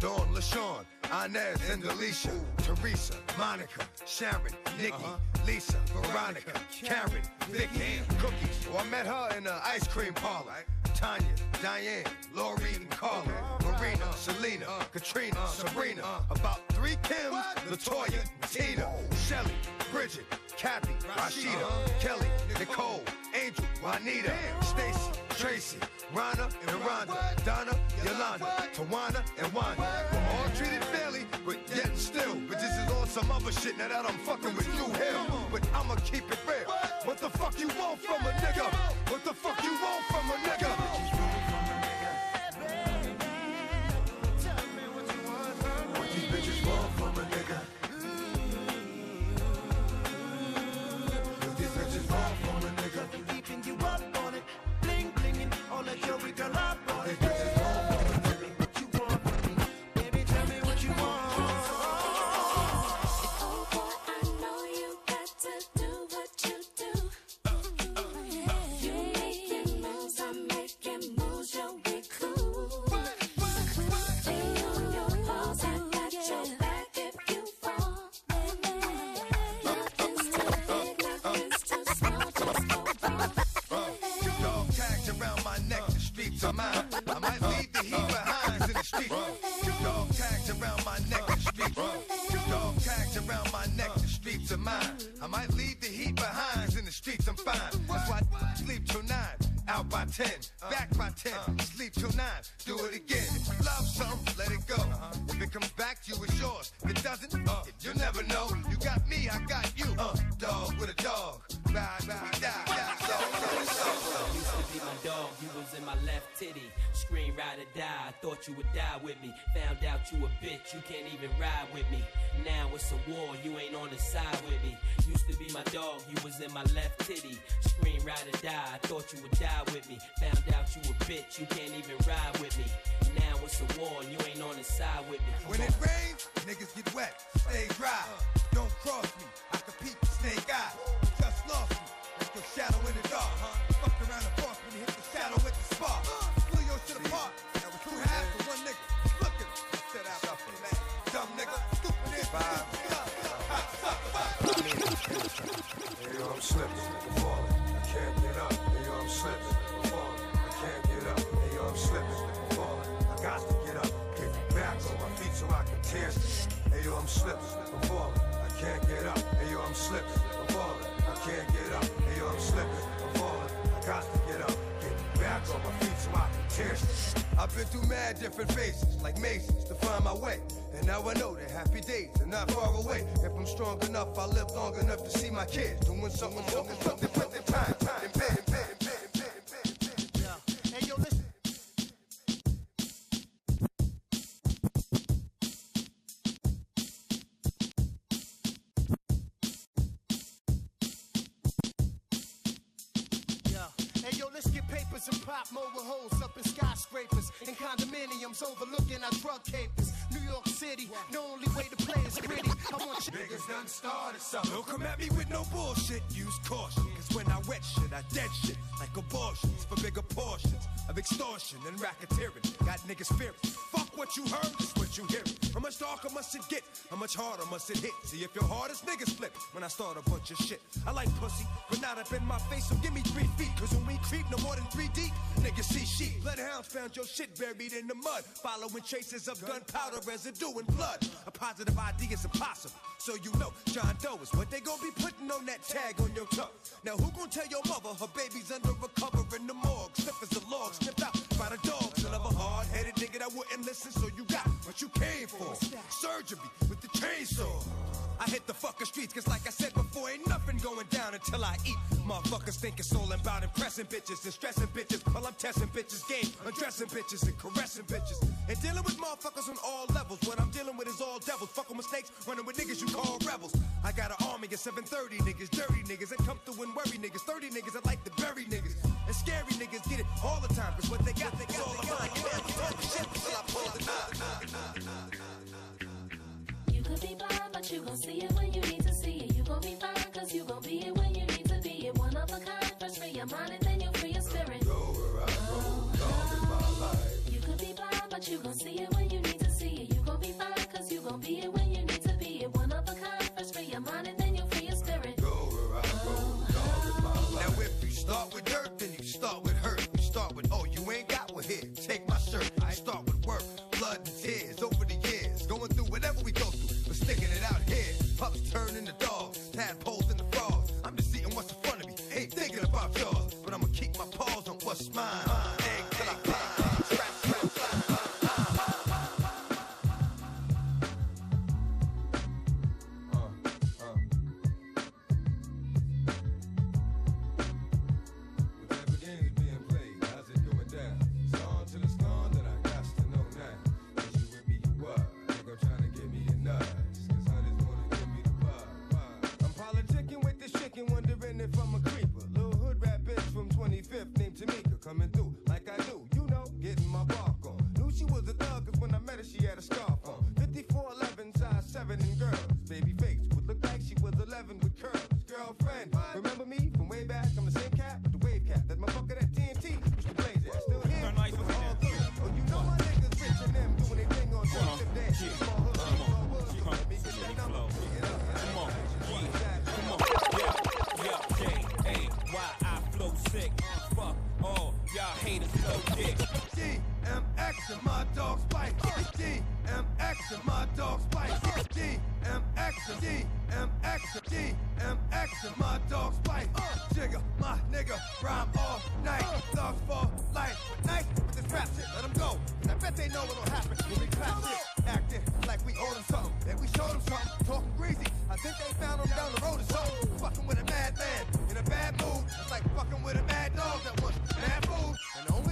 Keisha, Linda, Felicia, Dawn, LaShawn, Inez, and Alicia, Teresa, Monica, Sharon, Nikki, Lisa, Veronica, Karen, Vicky, Cookies. Oh, I met her in the ice cream parlor. Tanya, Diane, Lori, and Carla, Marina, Selena, Katrina, Serena, about three Kims, Latoya, Tina, Shelly, Bridget, Kathy, Rashida, Kelly, Nicole, Angel, Juanita, Stacy, Tracy, Rana, and Rhonda, Donna, Yolanda, Tawana, and Wanda. We're all treated fairly, but yet still. But this is all some other shit now that I'm fucking with you here. But I'ma keep it real. What the fuck you want from a nigga? What the fuck you want from a nigga? Ten, back by ten, sleep till nine, do it again. If you love some, let it go. If it comes back to you, it's yours. If it doesn't, uh, you'll never know. You got me, I got you. Uh, dog with a dog. Ride, ride, die, die. So, so, so, so. Used to be my dog, you was in my left titty. Ride or die, I thought you would die with me. Found out you a bitch, you can't even ride with me. Now it's a war, you ain't on the side with me. Used to be my dog, you was in my left titty. Scream ride or die, I thought you would die with me. Found out you a bitch, you can't even ride with me. Now it's a war, you ain't on the side with me. When it rains, niggas get wet, stay dry. Don't cross me, I compete snake eye. My kids doing something, something, something, put their time, much harder must it hit? See if your hardest niggas flip when I start a bunch of shit. I like pussy, but not up in my face, so give me three feet. Cause when we creep no more than three deep, niggas see sheep. Bloodhounds found your shit buried in the mud. Following traces of gunpowder residue and blood. A positive ID is impossible. So you know, John Doe is what they gonna be putting on that tag on your tongue. Now who gonna tell your mother her baby's under a cover in the morgue? Stiff as a log, snipped out by the dogs. a hard-headed nigga that wouldn't listen, so you got what you came for. Surgery with the chainsaw. I hit the fucking streets, cause like I said before, ain't nothing going down until I eat. Motherfuckers think it's all about impressing bitches and stressing bitches while I'm testing bitches' game, undressing bitches and caressing bitches. And dealing with motherfuckers on all levels. What I'm dealing with is all devils. Fucking mistakes, running with niggas you call rebels. I got an army of 730 niggas, dirty niggas that come through and worry niggas. 30 niggas that like to bury niggas. And scary niggas get it all the time, cause what they got, they got, all mine. You never talk shit until I pull the You could be blind, but you gon' see it when you need to see it. You gon' be fine, cause you gon' be it when you need to be it. One of a kind, first free your mind and then you'll free your spirit. Go where I go, Oh, oh. You could be blind, mine. And DMX and DMX my dog Spike. Uh, Jigga, my nigga, rhyme all night. Thugs fall light. Nice with this rap shit, let them go. And I bet they know what'll happen when we clap shit. Acting like we owe them something. Then we show them something. Talking greasy. I think they found them down the road or something. Fucking with a madman in a bad mood. It's like fucking with a mad dog that wants mad food. And the only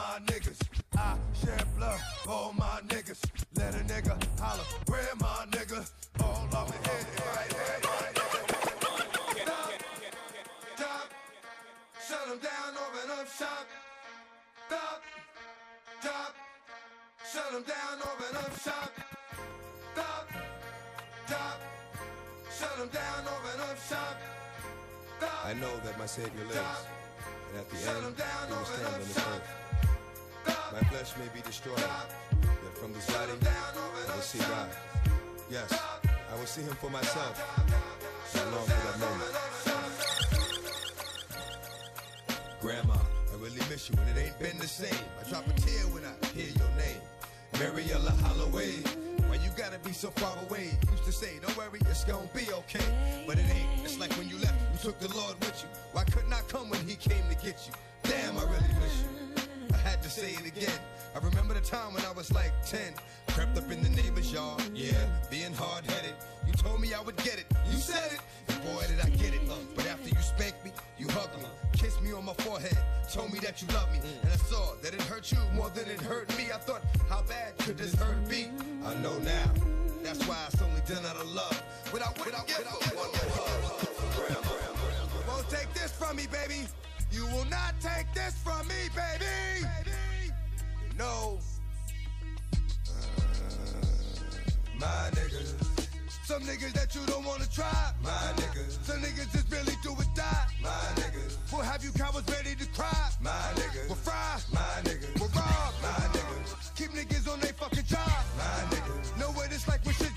my niggas. I share blood for my niggas. Let a nigga holler. Where my nigga? All off the head. Right head. Right head. Stop. Stop. Shut down, open up shop. Stop. Stop. Shut down, open up shop. Stop. Stop. Shut down, open up shop. Stop. I know that my Savior lives, and at the Shut end, he will stand on shop. earth. My flesh may be destroyed, yet from this body I will see God. Yes, I will see him for myself. I long for that moment. Grandma, I really miss you, and it ain't been the same. I drop a tear when I hear your name. Mariella Holloway. Why you gotta be so far away? Used to say, don't worry, it's gonna be okay. But it ain't. It's like when you left, you took the Lord with you. Why couldn't I come when he came to get you? Damn, I really miss you. To say it again. I remember the time when I was like 10. Crept up in the neighbor's yard, yeah, being hard headed. You told me I would get it. You said it. And boy, did I get it. Uh, but after you spanked me, you hugged me, kissed me on my forehead, told me that you loved me. And I saw that it hurt you more than it hurt me. I thought, how bad could this hurt be? I know now. That's why it's only done out of love. Without, without, without, one more hug. You won't take this from me, baby. You will not take this from me, baby. You know, uh, my niggas. Some niggas that you don't wanna try, my niggas. Some niggas just really do or die, my niggas. We'll have you cowards ready to cry, my niggas. We'll fry, my niggas. We'll rob, my niggas. Keep niggas on their fucking job, my niggas. Know what it's like when shit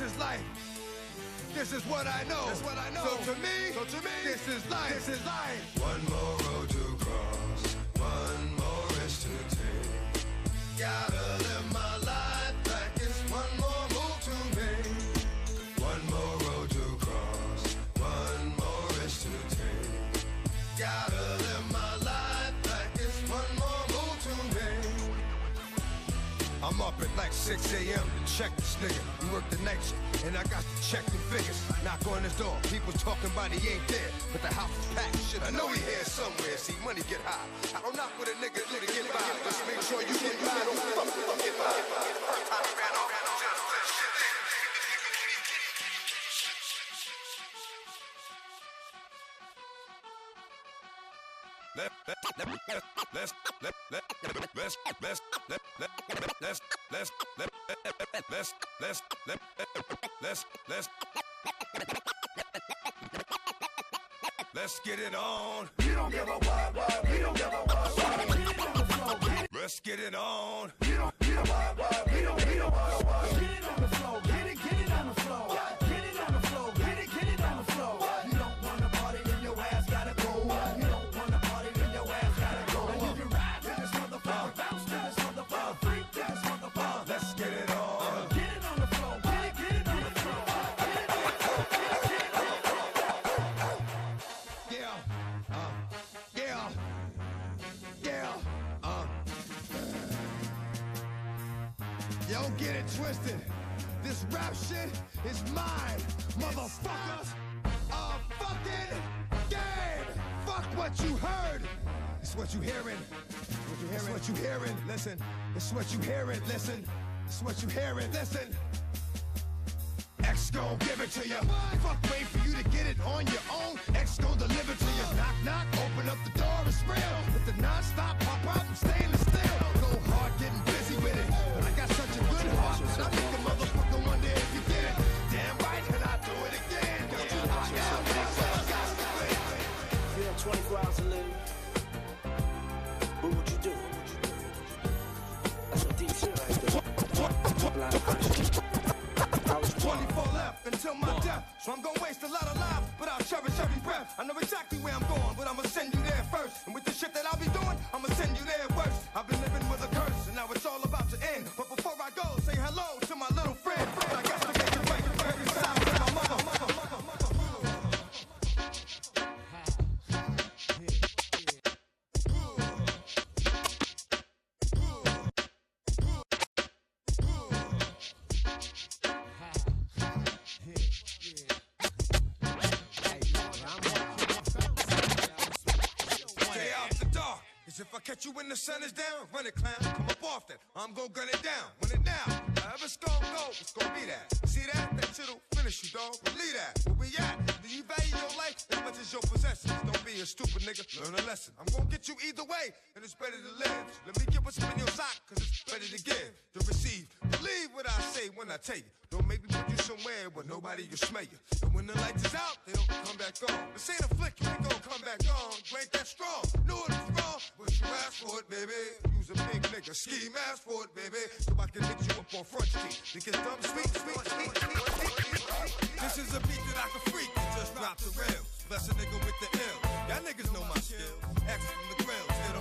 This is life. This is what I know. This what I know. So to me, So to me, this is life. this is life. One more road to cross. One more risk to take. Gotta live my life like it's one more move to make. One more road to cross. One more risk to take. Gotta live my life like it's one more move to make. I'm up at like 6 a.m. check this nigga. We work the night shift, and I got to check the figures. Knock on his door, people talking about he ain't there, but the house is packed. Shit, I know he here somewhere. See, money get high. I don't knock with a nigga to get by. Just make sure you get by. Don't fuck him, get by. First time he ran off, just shit. Let, let, let, let, let's, let, let, let's, let's, let, let, let's, let's, let, let's, let's get it on. We don't give a what, what, we don't give a what, what. Get it on the floor, get it, Let's get it on. we don't give a what, what, we don't, we don't what, what. Yo, get it twisted. This rap shit is mine, motherfuckers. A fucking game. Fuck what you heard. It's what you hearing. What you hearing? It's what you hearing. Listen. It's what you hearing. Listen. It's what you hearing. Listen. X gon' give it to you. Fuck wait for you to get it on your own. X gon' deliver to you. Knock, knock, open up the door, it's real. With the non-stop pop out and stainless steel. Go hard getting breath. I know exactly where I'm going, when the sun is down, run it, clown. Come up off that. I'm gonna gun it down. Run it down. However it's gonna go, it's gonna be that. See that? That shit'll finish you, dog. Believe that. Where we at? Do you value your life as much as your possessions? Don't be a stupid nigga. Learn a lesson. I'm gonna get you either way, and it's better to live. Let me get what's in your sock, cause it's better to give, to receive. Believe what I say when I tell you. Don't make me put you somewhere where nobody will smell you. And when the lights is out, they don't come back on. This ain't a flick, you ain't gonna come back on. Ain't that strong. Know it is wrong, but you asked for it, baby. Use a big nigga, ski mask for it, baby. So I can hit you up on front street. Because dumb sweet, sweet, sweet, sweet. This is a beat that I can freak and just drop the rails. Bless a nigga with the ill. Y'all niggas know my skills. X from the grills, hit up,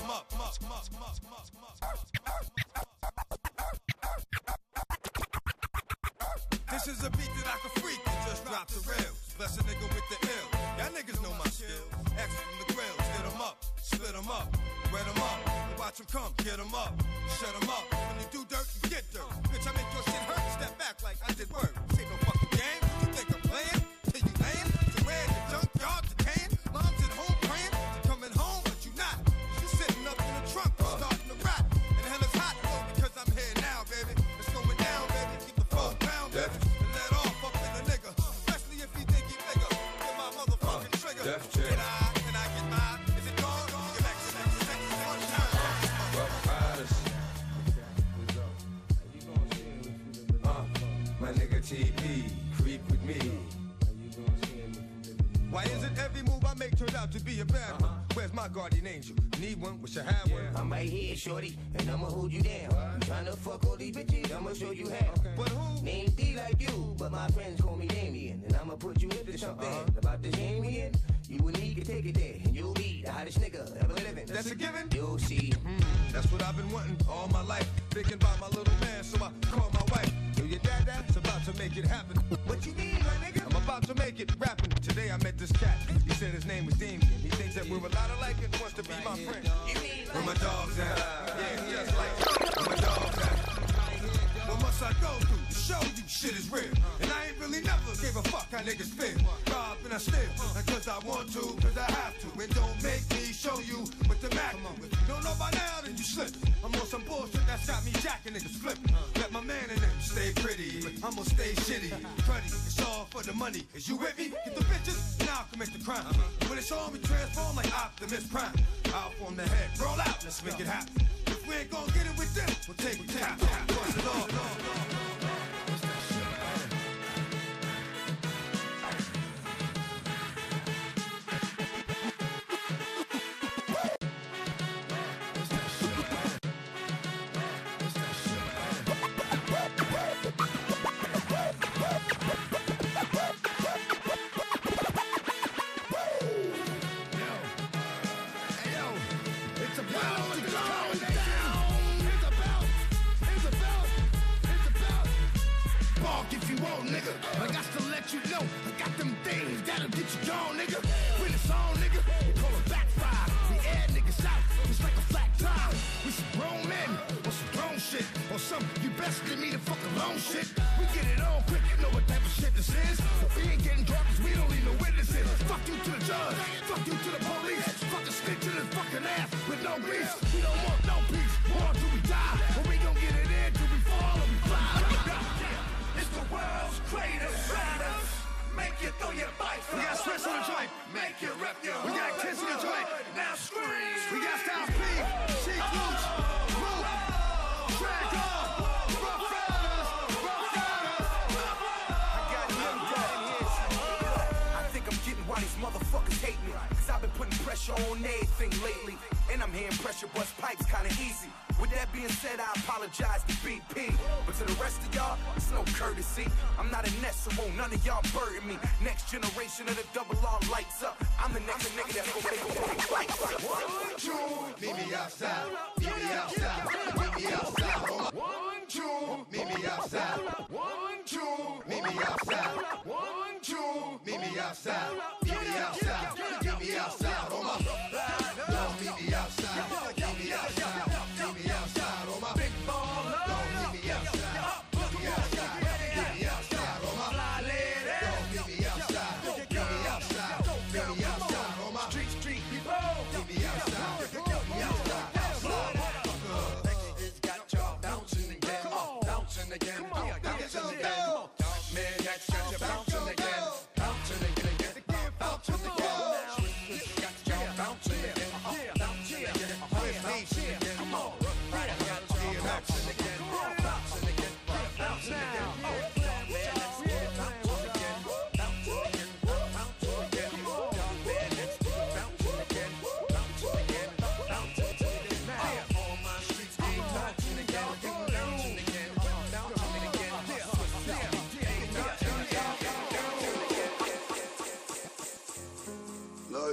is a beat that I can freak and just drop the rails. Bless a nigga with the ill. Y'all niggas know my skills. X from the grills, hit 'em up, split split 'em up, wet 'em up. And watch 'em come, get get 'em up, shut shut 'em up. When you do dirt, you get dirt. Bitch, I make your shit hurt. Step back like I did work. This ain't no fucking game. You think shorty, and I'ma hold you down. You tryna fuck all these bitches, I'ma show you how. But who? Name D like like you, but my friends call me Damien. And I'ma put you into something uh-huh. about this Damien. You and me can take it there, and you'll be the hottest nigga ever living. That's a given. You'll see. Hmm. That's what I've been wanting all my life. Thinking about my little man, so I called my wife. Yo, your dad, dad's about to make it happen. What you need, my nigga? I'm about to make it rapping. Today I met this cat. He said his name was Damien. He thinks that we're a lot alike and wants to be my friend. Where my dogs at? Yeah, just like where my dogs at? What must I go through to show you shit is real? And I ain't really never gave a fuck how niggas feel. Rob and I steal, not cause I want to, cause I have to. And don't make me show you with the Mac. Don't know by now, you slip. I'm on some bullshit that's got me jacking niggas flipping. Let my man in them stay pretty, but I'm gonna stay shitty. Cruddy, it's all for the money. Is you with me? Get the bitches, now I'll commit the crime. When it's on, we transform like Optimus Prime. Out from the head, roll out, let's make it happen. If we ain't gonna get it with them, we'll take it tap, bust it Bark if you want, nigga. I got to let you know. I got them things that'll get you gone, nigga. When it's on, nigga, we call it backfire. We air niggas out, it's like a flat tire. We some grown men on some grown shit. Or some you best leave me the fuck alone shit. We get it on quick, you know what type of shit this is. We ain't getting drunk We got Swizz on the joint. Make it rip your We got Kiss on the joint. Now scream. We got Styles P, Sheek Roots, Root, Drag On, Ruff Ryders, Rough I think I'm getting why these motherfuckers hate me. Cause I've been putting pressure on everything lately. And I'm hearing pressure bust pipes kinda easy. With that being said, I apologize to BP. But to the rest of y'all, it's no courtesy. I'm not a nest, so won't none of y'all burden me. Next generation of the double R lights up. I'm the next nigga that's gonna make a lights up. One, two, Meet me outside, meet me outside, meet me outside, one, two, Meet me outside, one, two, meet me outside, one, two. me meet me outside,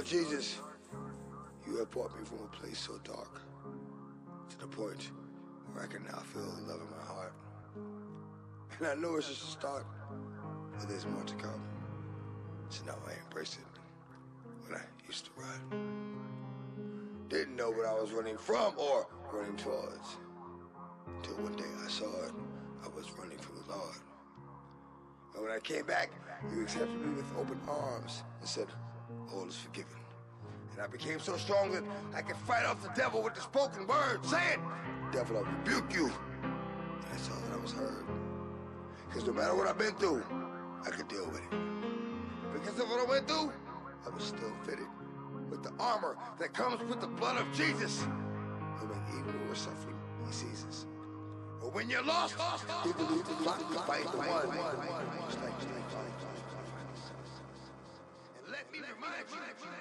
Jesus, you have brought me from a place so dark to the point where I can now feel the love in my heart. And I know it's just a start, but there's more to come. So now I embrace it when I used to run. Didn't know what I was running from or running towards. Until one day I saw it. I was running from the Lord. And when I came back, you accepted me with open arms and said, All is forgiven. And I became so strong that I could fight off the devil with the spoken word. Say it! Devil, I rebuke you. And I saw that I was heard. Because no matter what I've been through, I could deal with it. Because of what I went through, I was still fitted with the armor that comes with the blood of Jesus. No matter even when we're suffering, he sees us. But when you're lost, he the clock fight the one. Just like-